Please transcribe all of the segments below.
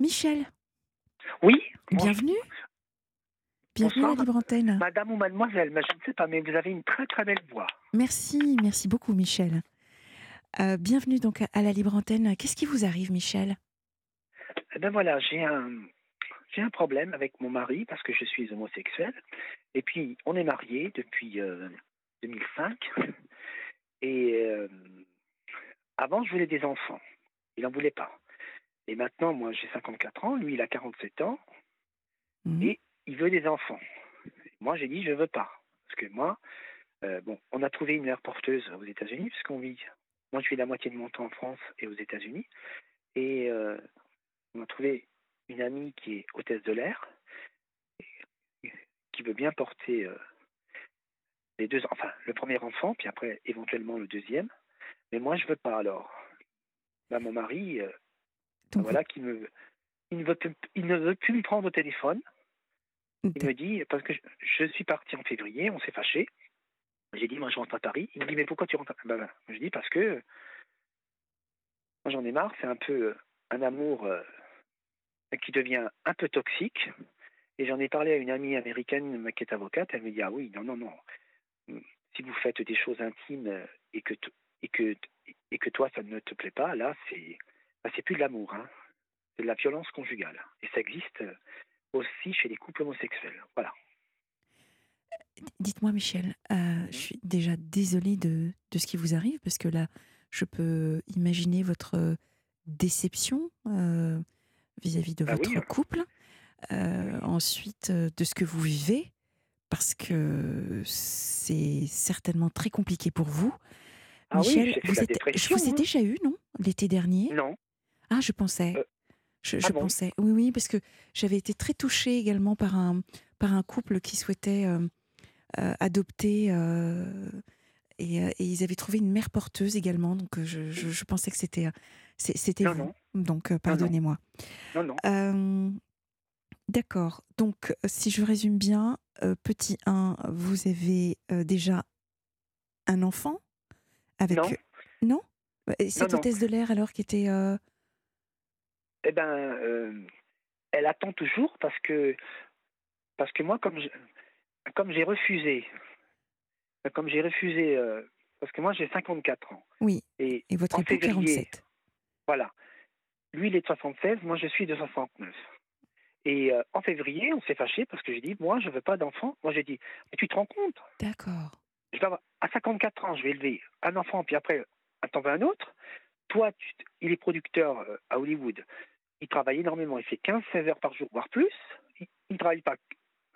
Michel, Oui, bienvenue. Bienvenue à la bonsoir, Libre Antenne. madame ou mademoiselle, mais je ne sais pas, mais vous avez une très très belle voix. Merci, merci beaucoup Michel. Euh, bienvenue donc à à la Libre Antenne. Qu'est-ce qui vous arrive Michel? Eh ben voilà, j'ai un, j'ai un problème avec mon mari parce que je suis homosexuel. Et puis, on est mariés depuis euh, 2005. Et euh, avant, je voulais des enfants. Il n'en voulait pas. Et maintenant, moi, j'ai 54 ans, lui, il a 47 ans, Mhm. et il veut des enfants. Moi, j'ai dit, je veux pas. Parce que moi, euh, bon, on a trouvé une mère porteuse aux États-Unis, puisqu'on vit. Moi, je vis la moitié de mon temps en France et aux États-Unis. Et euh, on a trouvé une amie qui est hôtesse de l'air, qui veut bien porter euh, les deux, enfin, le premier enfant, puis après, éventuellement, le deuxième. Mais moi, je veux pas alors. Bah, mon mari, Donc, voilà, qui me, il ne, veut plus, il ne veut plus me prendre au téléphone. Il me dit, parce que je, je suis parti en février, on s'est fâché. J'ai dit, moi, je rentre à Paris. Il me dit, mais pourquoi tu rentres à Paris ben, ben, Je dis, parce que moi, j'en ai marre. C'est un peu euh, un amour euh, qui devient un peu toxique. Et j'en ai parlé à une amie américaine qui est avocate. Elle me dit, ah oui, non, non, non. Si vous faites des choses intimes euh, et que, et que, et que toi, ça ne te plaît pas, là, c'est ben, c'est plus de l'amour. Hein. C'est de la violence conjugale. Et ça existe euh, aussi chez les couples homosexuels. Voilà. Dites-moi Michel, euh, je suis déjà désolée de, de ce qui vous arrive parce que là, je peux imaginer votre déception euh, vis-à-vis de Ah votre oui. couple. Euh, ensuite, euh, de ce que vous vivez, parce que c'est certainement très compliqué pour vous. Ah Michel, vous êtes, je vous ai hein. déjà eu, non L'été dernier? Non. Ah, je pensais. Euh, je ah bon? pensais. Oui, oui, parce que j'avais été très touchée également par un, par un couple qui souhaitait euh, euh, adopter. et, et ils avaient trouvé une mère porteuse également. Donc, je, je- je pensais que c'était c'était Non, vous. non. Donc, pardonnez-moi. Non, non. D'accord. Donc, si je résume bien, petit 1, vous avez déjà un enfant avec. Non. Non? Et Cette hôtesse de l'air alors qui était. euh, Eh ben, euh, elle attend toujours parce que parce que moi, comme je- comme j'ai refusé, comme j'ai refusé, euh, parce que moi j'ai 54 ans Oui. et Et votre époux février. 47. voilà, lui il est de 76, moi je suis de 69. Et euh, en février, on s'est fâché parce que j'ai dit, moi je veux pas d'enfant. Moi j'ai dit, mais tu te rends compte? D'accord. je vais avoir- à 54 ans, je vais élever un enfant, puis après, t'en veux un autre. Toi, tu- il est producteur à Hollywood. Il travaille énormément. Il fait 15-16 heures par jour, voire plus. Il ne travaille pas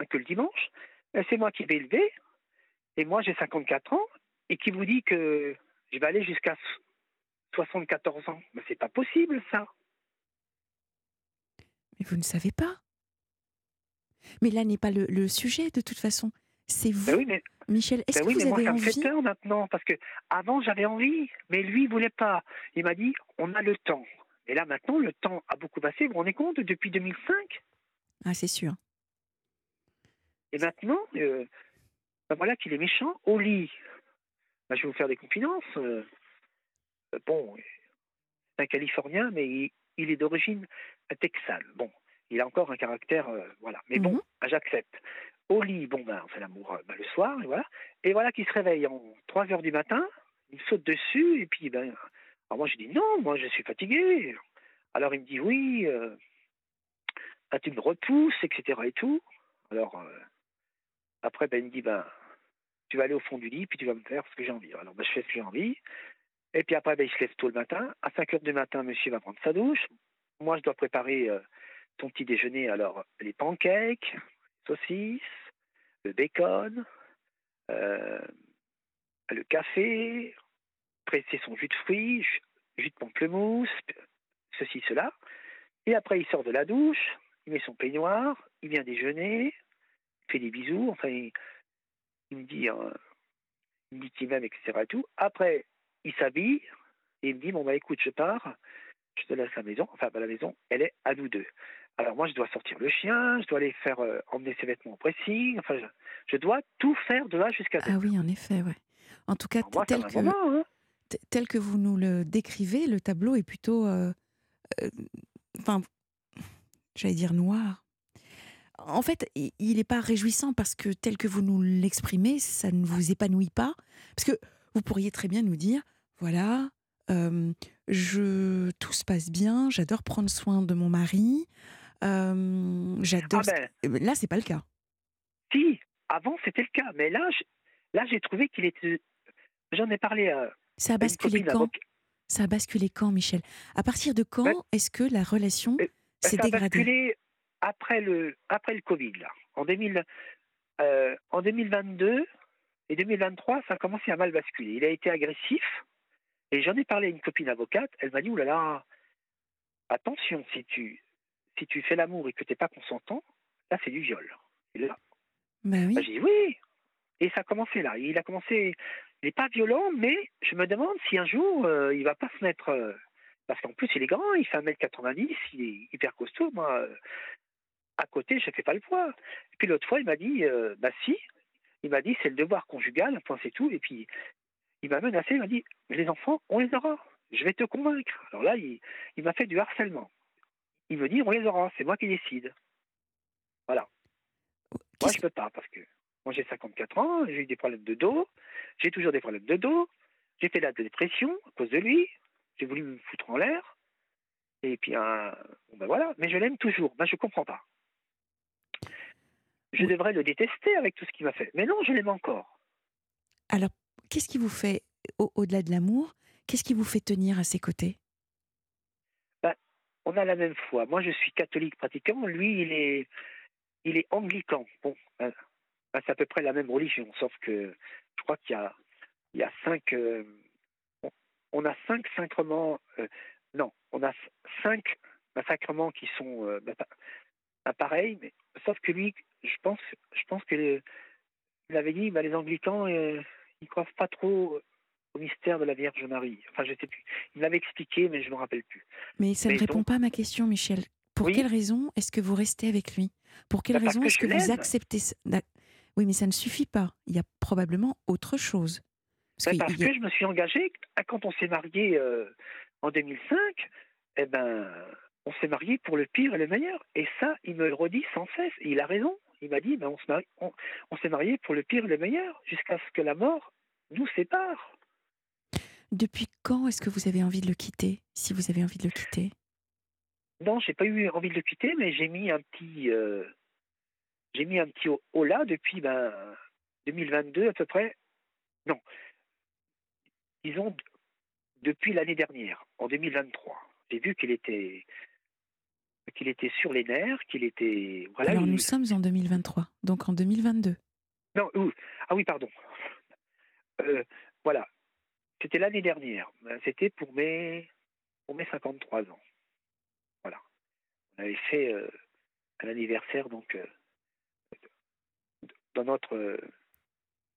que le dimanche. Et C'est moi qui vais élever. Et moi, j'ai 54 ans. Et qui vous dit que je vais aller jusqu'à so- 74 ans? Mais c'est pas possible, ça. Mais vous ne savez pas. Mais là n'est pas le, le sujet de toute façon. C'est vous, Ben oui, mais, Michel. Est-ce ben que oui, mais vous moi, avez me fait envie peur maintenant. Parce que avant, j'avais envie. Mais lui, il voulait pas. Il m'a dit, on a le temps. Et là, maintenant, le temps a beaucoup passé. Vous vous rendez compte, depuis 2005 Ah, c'est sûr. Et maintenant, euh, ben voilà qu'il est méchant. Au lit, ben, je vais vous faire des confidences. euh, bon, c'est un Californien, mais il, il est d'origine texane. Bon, il a encore un caractère, euh, voilà. Mais bon, Mhm. ben, j'accepte. Au lit, bon, ben, on fait l'amour le soir, et voilà. Et voilà qu'il se réveille en 3 heures du matin, il saute dessus, et puis, ben, alors moi, je dis non, moi, je suis fatigué. Alors, il me dit oui, euh, tu me repousses, etc. et tout. Alors, euh, après, ben, il me dit, ben, tu vas aller au fond du lit, puis tu vas me faire ce que j'ai envie. Alors, ben, je fais ce que j'ai envie. Et puis après, ben, il se lève tôt le matin. À 5 heures du matin, monsieur va prendre sa douche. Moi, je dois préparer euh, ton petit déjeuner. Alors, les pancakes, saucisses, le bacon, le café, presser son jus de fruits, jus de pamplemousse, ceci, cela. Et après, il sort de la douche, il met son peignoir, il vient déjeuner, il fait des bisous, enfin, il, il me dit, euh, il me dit qu'il m'aime, etc. Et tout. Après, il s'habille et il me dit, bon, bah écoute, je pars, je te laisse à la maison, enfin, bah, la maison, elle est à nous deux. Alors moi, je dois sortir le chien, je dois aller faire euh, emmener ses vêtements au pressing, enfin, je, je dois tout faire de A jusqu'à. Ah oui, en effet, ouais. En tout cas, Alors moi, tel que, moment, hein. Tel que vous nous le décrivez, le tableau est plutôt. euh, euh, Enfin, j'allais dire noir. En fait, il n'est pas réjouissant parce que tel que vous nous l'exprimez, ça ne vous épanouit pas. Parce que vous pourriez très bien nous dire, voilà, euh, je, tout se passe bien, j'adore prendre soin de mon mari, euh, j'adore... Ah ben. Là, c'est pas le cas. Si, avant c'était le cas, mais là, je- là j'ai trouvé qu'il était. J'en ai parlé à Ça a basculé quand? Ça a basculé quand, Michel? À partir de quand Ben, est-ce que la relation s'est Ça a dégradée? basculé après le, après le Covid, là. En, 2000, euh, en 2022 et 2023, ça a commencé à mal basculer. Il a été agressif. Et j'en ai parlé à une copine avocate. Elle m'a dit Ouh là là, attention, si tu, si tu fais l'amour et que tu n'es pas consentant, là, c'est du viol. Et là, Bah oui. j'ai dit Oui. Et ça a commencé là. Il a commencé. Il n'est pas violent, mais je me demande si un jour, euh, il va pas se mettre. euh, parce qu'en plus, il est grand, il fait 1m90, il est hyper costaud. Moi, euh, à côté, je ne fais pas le poids. Et puis l'autre fois, il m'a dit, euh, bah si, il m'a dit, c'est le devoir conjugal, point c'est tout. Et puis, il m'a menacé, il m'a dit, les enfants, on les aura. Je vais te convaincre. Alors là, il, il m'a fait du harcèlement. Il me dit, on les aura, c'est moi qui décide. Voilà. Moi, je peux pas, parce que moi, j'ai 54 ans, j'ai eu des problèmes de dos, j'ai toujours des problèmes de dos, j'ai fait de la dépression à cause de lui, j'ai voulu me foutre en l'air. Et puis, euh, ben voilà, mais je l'aime toujours. Ben, je comprends pas. Je devrais le détester avec tout ce qu'il m'a fait. Mais non, je l'aime encore. Alors, qu'est-ce qui vous fait, au- au-delà de l'amour, qu'est-ce qui vous fait tenir à ses côtés? On a la même foi. Moi, je suis catholique pratiquant. Lui, il est, il est anglican. Bon, ben, c'est à peu près la même religion, sauf que je crois qu'il y a, il y a cinq, euh, on- a cinq sacrements. euh, non, on a cinq sacrements qui sont euh, ben, pareils, mais sauf que lui, je pense, je pense que il avait dit, ben, les anglicans, euh, ils croient pas trop au mystère de la Vierge Marie. Enfin, je sais plus. Il m'avait expliqué, mais je me rappelle plus. Mais ça ne répond pas à ma question, Michel. Pour Oui. quelle raison est-ce que vous restez avec lui? Pour quelle Bah, raison que est-ce que vous acceptez Oui, mais ça ne suffit pas. Il y a probablement autre chose. Parce Ben, parce a- que je me suis engagé, ah, quand on s'est marié euh, en 2005, eh ben, on s'est marié pour le pire et le meilleur. Et ça, il me le redit sans cesse. Et il a raison. Il m'a dit, ben, on, se marie- on, on s'est marié pour le pire et le meilleur, jusqu'à ce que la mort nous sépare. Depuis quand est-ce que vous avez envie de le quitter Si vous avez envie de le quitter? Non, j'ai pas eu envie de le quitter, mais j'ai mis un petit, euh, j'ai mis un petit là depuis ben, 2022 à peu près. Non, disons depuis l'année dernière, en 2023. J'ai vu qu'il était, qu'il était sur les nerfs, qu'il était, voilà. Alors il- nous sommes en 2023, donc en 2022. Non, ah oui, pardon. Euh, voilà, c'était l'année dernière. Ben, C'était pour mes, pour mes 53 ans. Voilà. On avait fait euh, un anniversaire donc euh, dans notre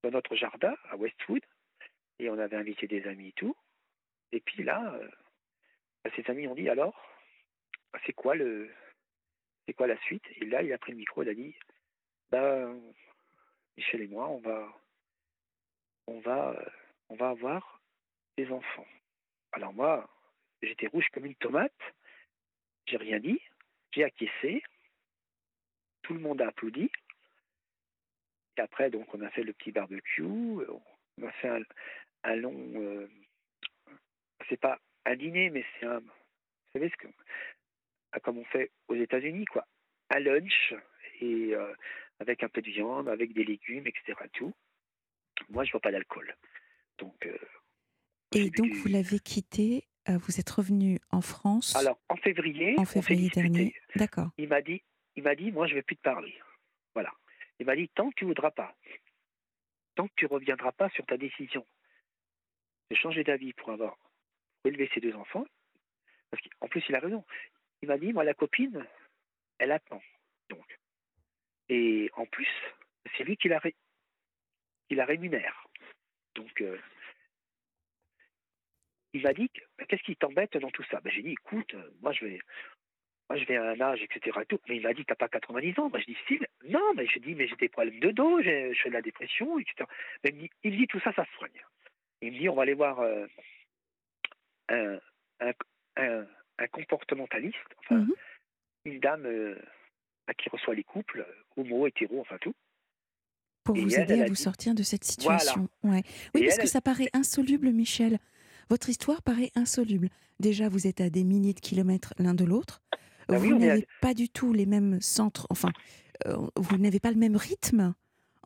dans notre jardin à Westwood et on avait invité des amis et tout. Et puis là, euh, ses amis ont dit alors, c'est quoi le c'est quoi la suite? Et là, il a pris le micro, il a dit, ben Michel et moi, on va, on va, on va avoir des enfants. Alors moi, j'étais rouge comme une tomate. J'ai rien dit. J'ai acquiescé. Tout le monde a applaudi. Après, donc, on a fait le petit barbecue. On a fait un, un long. euh, c'est pas un dîner, mais c'est un. Vous savez ce que, comme on fait aux États-Unis, quoi. Un lunch et euh, avec un peu de viande, avec des légumes, etc. Tout. Moi, je ne bois pas d'alcool. Donc, euh, Et donc du- vous l'avez quitté, euh, vous êtes revenu en France Alors, en février, en février dernier. D'accord. Il m'a dit, il m'a dit, moi, je vais plus te parler. Voilà. Il m'a dit, tant que tu voudras pas, tant que tu reviendras pas sur ta décision de changer d'avis pour avoir pour élever ses deux enfants, parce qu'en plus, il a raison. Il m'a dit, moi, la copine, elle attend. Donc. Et en plus, c'est lui qui la, rémunère. Donc, euh, il m'a dit, que- qu'est-ce qui t'embête dans tout ça? Ben, J'ai dit, écoute, moi, je vais, moi, je vais à un âge, etc. et tout. Mais il m'a dit, t'as pas 90 ans. Moi, je dis, si. Non, mais je dis, mais j'ai des problèmes de dos, je fais de la dépression, etc. Mais il me dit, il me dit, tout ça, ça se soigne. Il me dit, on va aller voir euh, un, un, un, un comportementaliste. Enfin, Mhm. une dame euh, qui reçoit les couples, homo, hétéro, enfin tout. Pour Et vous elle, aider elle à vous dit- sortir de cette Voilà. situation. Ouais. Oui, Et parce elle, que ça paraît insoluble, Michel. Votre histoire paraît insoluble. Déjà, vous êtes à des milliers de kilomètres l'un de l'autre. Bah oui, vous n'avez pas du tout les mêmes centres, enfin, euh, vous n'avez pas le même rythme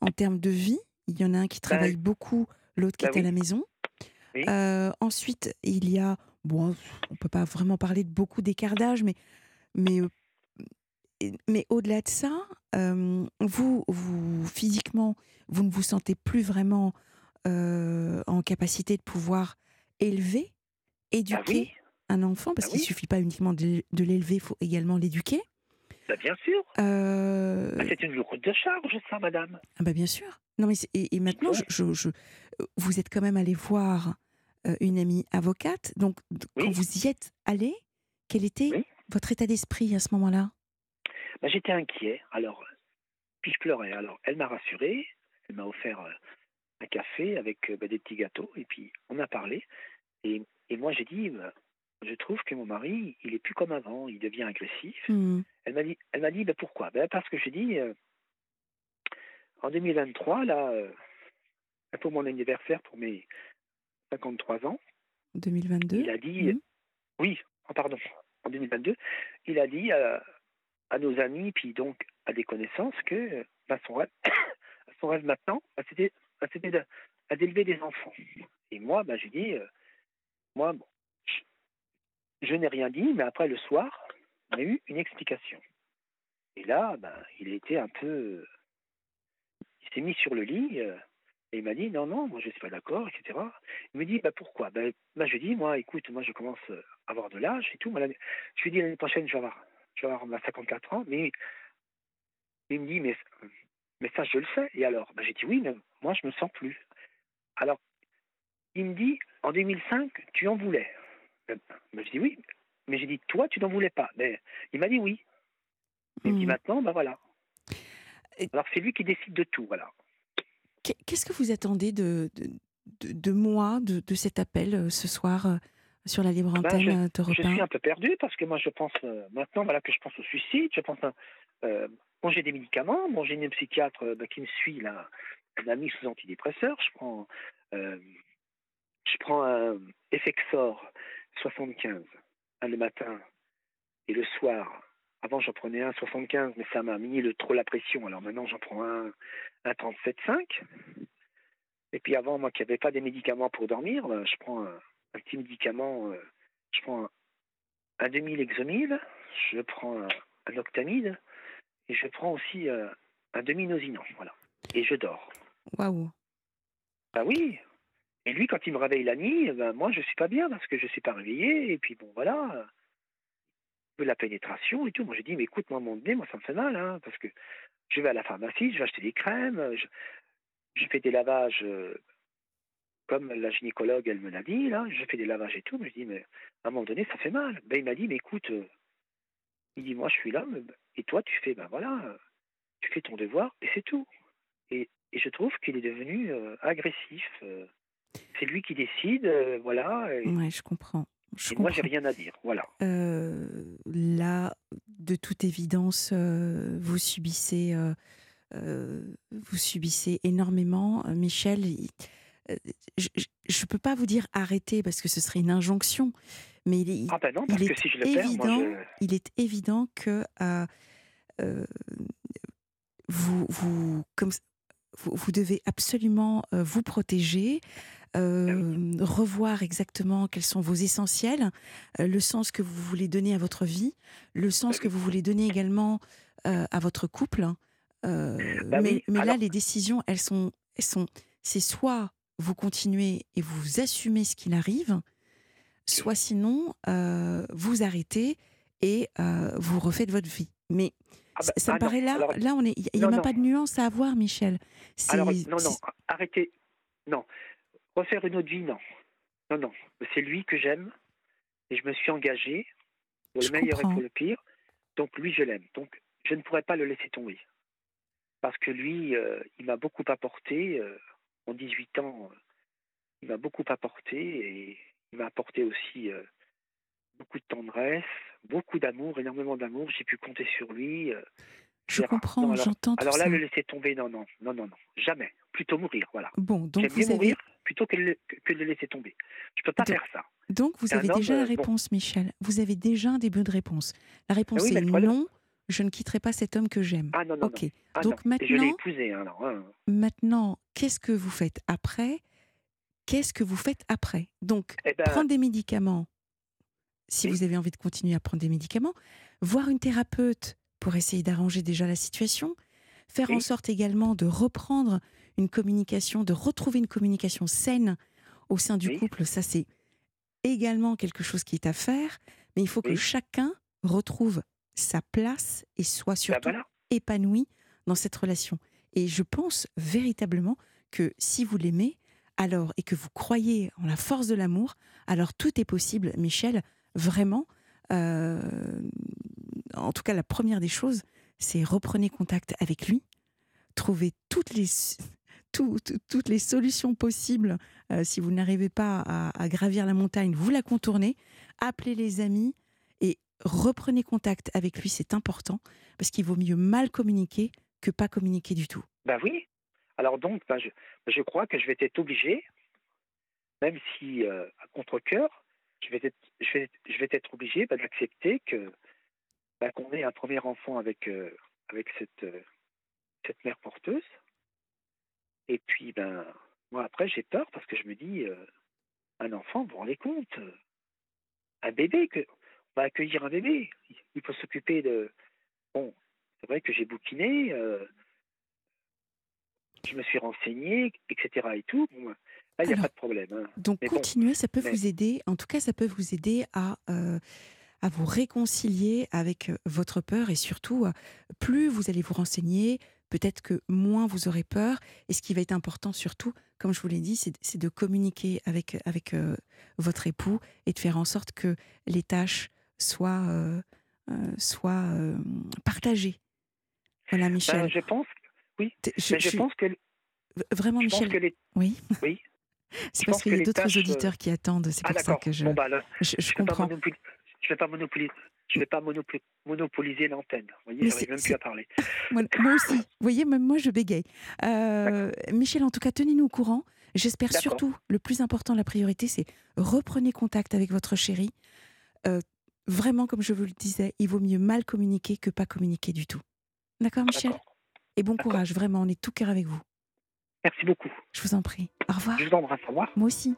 en termes de vie. Il y en a un qui travaille beaucoup, l'autre qui bah est à oui. la maison. Oui. Euh, ensuite, il y a, bon, on peut pas vraiment parler de beaucoup d'écart d'âge, mais, mais, euh, mais au-delà de ça, euh, vous, vous, physiquement, vous ne vous sentez plus vraiment en capacité de pouvoir élever, éduquer Ah un enfant, parce Ah qu'il ne oui. suffit pas uniquement de, de l'élever, il faut également l'éduquer. bah, bien sûr. Euh, Bah, c'est une lourde de charge, ça, madame. ah bah bien sûr. Non mais et, et maintenant, je, je- je- vous êtes quand même allé voir euh, une amie avocate. Donc quand vous y êtes allé, quel était Oui. votre état d'esprit à ce moment-là? J'étais inquiet. Alors, puis je pleurais. Alors, elle m'a rassuré. Elle m'a offert euh, un café avec des petits gâteaux. Et puis, on a parlé. Et, et moi, j'ai dit, je trouve que mon mari, il est plus comme avant. Il devient agressif. Hmm. Elle m'a dit, elle m'a dit bah, pourquoi? Ben, Parce que j'ai dit, euh, en 2023, là, euh, pour mon anniversaire, pour mes 53 ans, 2022 il a dit, Mhm. oui, oh, pardon, en 2022, il a dit euh, à nos amis, puis donc à des connaissances, que ben, son, rêve, son rêve maintenant, ben, c'était ben, c'était ben, d'élever des enfants. Et moi, ben, j'ai dit, euh, moi, bon, je, n'ai rien dit, mais après le soir, on a eu une explication. Et là, ben, il été un peu. Il s'est mis sur le lit euh, et il m'a dit non, non, moi je ne suis pas d'accord, etc. Il me dit bah, pourquoi? Ben, ben, Je lui dis moi, écoute, moi je commence à avoir de l'âge et tout. Je lui dis l'année prochaine, je vais avoir, je vais avoir ma 54 ans. Mais il me dit mais, mais ça, je le sais. Et alors? Ben, J'ai dit oui, mais moi je me sens plus. Alors, il me dit en 2005, tu en voulais. Ben, ben, je dis oui, mais j'ai dit toi, tu n'en voulais pas. Mais il m'a dit oui. Il me dit maintenant, ben voilà. Alors c'est lui qui décide de tout, voilà. Qu'est- Qu'est-ce que vous attendez de, de, de- de moi, de, de cet appel euh, ce soir euh, sur la libre Ben, antenne euh, d'Europe Je 1? suis un? peu perdu parce que moi je pense euh, maintenant voilà que je pense au suicide, je pense à euh, bon j'ai des médicaments, bon j'ai une psychiatre euh, ben, qui me suit là, un ami sous antidépresseur, je prends euh, je prends un Effexor 75 un le matin et le soir. Avant j'en prenais un 75 mais ça m'a mis le, trop la pression alors maintenant j'en prends un un 37,5 et puis avant moi qui n'avais pas des médicaments pour dormir, ben, je prends un, un petit médicament, euh, je prends un, un demi-lexomil, je prends un, un octamide et je prends aussi euh, un demi-nosinant, voilà. Et je dors. Waouh. Bah oui. Et lui, quand il me réveille la nuit, ben moi je suis pas bien parce que je suis pas réveillé et puis bon voilà. de la pénétration et tout. Moi j'ai dit mais écoute moi mon nez, moi ça me fait mal hein, parce que je vais à la pharmacie, je vais acheter des crèmes, je, fais des lavages euh, comme la gynécologue elle me l'a dit là, je fais des lavages et tout. Mais je dis mais à un moment donné ça fait mal. Ben il m'a dit mais écoute, euh, il dit moi je suis là et toi tu fais ben voilà, tu fais ton devoir et c'est tout. Et, et je trouve qu'il est devenu euh, agressif. C'est lui qui décide, euh, voilà. Et, Ouais, je comprends. Je et moi j'ai rien à dire, voilà. Euh, là, de toute évidence, euh, vous subissez, vous subissez énormément. Michel, il- je ne peux pas vous dire arrêtez parce que ce serait une injonction, mais il, est- Ah ben non, il parce que est si je le perds, moi évident, je... il est évident que vous, vous, comme, vous, vous devez absolument vous protéger, euh, revoir exactement quels sont vos essentiels, euh, le sens que vous voulez donner à votre vie, le sens que vous voulez donner également euh, à votre couple. Euh, Bah mais oui, mais là, les décisions, elles sont, elles sont, c'est soit vous continuez et vous assumez ce qu'il arrive, soit sinon vous arrêtez et vous refaites votre vie. Mais Ah ça, bah, ça me ah non, paraît là, alors- là on est, il n'y a non, même non. pas de nuance à avoir, Michel. Alors, non, non, arrêtez. Non. Refaire une autre vie, non. Non, non. C'est lui que j'aime et je me suis engagé pour le meilleur comprends. et pour le pire. Donc, lui, je l'aime. Donc, je ne pourrais pas le laisser tomber. Parce que lui, euh, il m'a beaucoup apporté. euh, en 18 ans, euh, il m'a beaucoup apporté et il m'a apporté aussi beaucoup de tendresse, beaucoup d'amour, énormément d'amour. J'ai pu compter sur lui. Je comprends, alors- j'entends tout Alors là, ça. le laisser tomber, non, non, non, non, non, jamais. Plutôt mourir, voilà. Bon, donc vous avez, mourir plutôt que, le- que- que de le laisser tomber. Je peux pas Donc- faire ça. donc vous avez homme, déjà la euh, bon. réponse, Michel. Vous avez déjà un début de réponse. La réponse oui, mais est non, je ne quitterai pas cet homme que j'aime. Ah non, non, ok. non. Ah, Donc. Et je l'ai maintenant, épousé, hein, hein. maintenant, qu'est-ce que vous faites après? Qu'est-ce que vous faites après? Donc, Eh ben, prendre des médicaments, si Oui. vous avez envie de continuer à prendre des médicaments, voir une thérapeute pour essayer d'arranger déjà la situation, faire en sorte également de reprendre une communication, de retrouver une communication saine au sein du Oui. couple, ça c'est également quelque chose qui est à faire, mais il faut que chacun retrouve sa place et soit ben surtout voilà. épanoui dans cette relation. Et je pense véritablement que si vous l'aimez, alors et que vous croyez en la force de l'amour, alors tout est possible, Michel. Vraiment, euh, en tout cas, la première des choses, c'est reprenez contact avec lui, trouvez toutes les tout- tout- toutes les solutions possibles. Euh, si vous n'arrivez pas à, gravir la montagne, vous la contournez, appelez les amis et reprenez contact avec lui. C'est important parce qu'il vaut mieux mal communiquer que pas communiquer du tout. Ben oui. Alors donc, ben je, je crois que je vais être obligé, même si euh, à contre-cœur, je vais être, je obligé d'accepter que qu'on ait un premier enfant avec euh, cette mère porteuse. Et puis ben moi après j'ai peur parce que je me dis euh, un enfant, vous vous rendez compte, un bébé que on va accueillir un bébé, il faut s'occuper de bon. C'est vrai que j'ai bouquiné. euh, je me suis renseigné, etc. et tout. Bon, là, il n'y a pas de problème. hein. Donc Mais bon, continuez, ça peut mais- vous aider. En tout cas, ça peut vous aider à euh, à vous réconcilier avec votre peur et surtout, plus vous allez vous renseigner, peut-être que moins vous aurez peur. Et ce qui va être important surtout, comme je vous l'ai dit, c'est de communiquer avec avec euh, votre époux et de faire en sorte que les tâches soient euh, euh, soient partagées. Voilà, ben, Michel. je pense, je- mais je je- pense que, vraiment, je Michel. que les. Oui. Oui. C'est parce qu'il y a d'autres tâches, auditeurs qui attendent. C'est Ah pour ça que je, Bon bah là, je, je je ne vais pas comprends. monopoliser. Je. Je vais pas monopoli- monopoliser l'antenne. Vous voyez, j'arrive même plus à parler. Moi, moi aussi. Vous voyez, même moi, je bégaye. Euh, Michel, en tout cas, tenez-nous au courant. J'espère surtout, le plus important, la priorité, c'est reprenez contact avec votre chérie. Euh, vraiment, comme je vous le disais, il vaut mieux mal communiquer que pas communiquer du tout. D'accord, Michel? Et bon courage, vraiment, on est tout cœur avec vous. Merci beaucoup. Je vous en prie. Au revoir. Je vous embrasse. Au revoir. Moi aussi.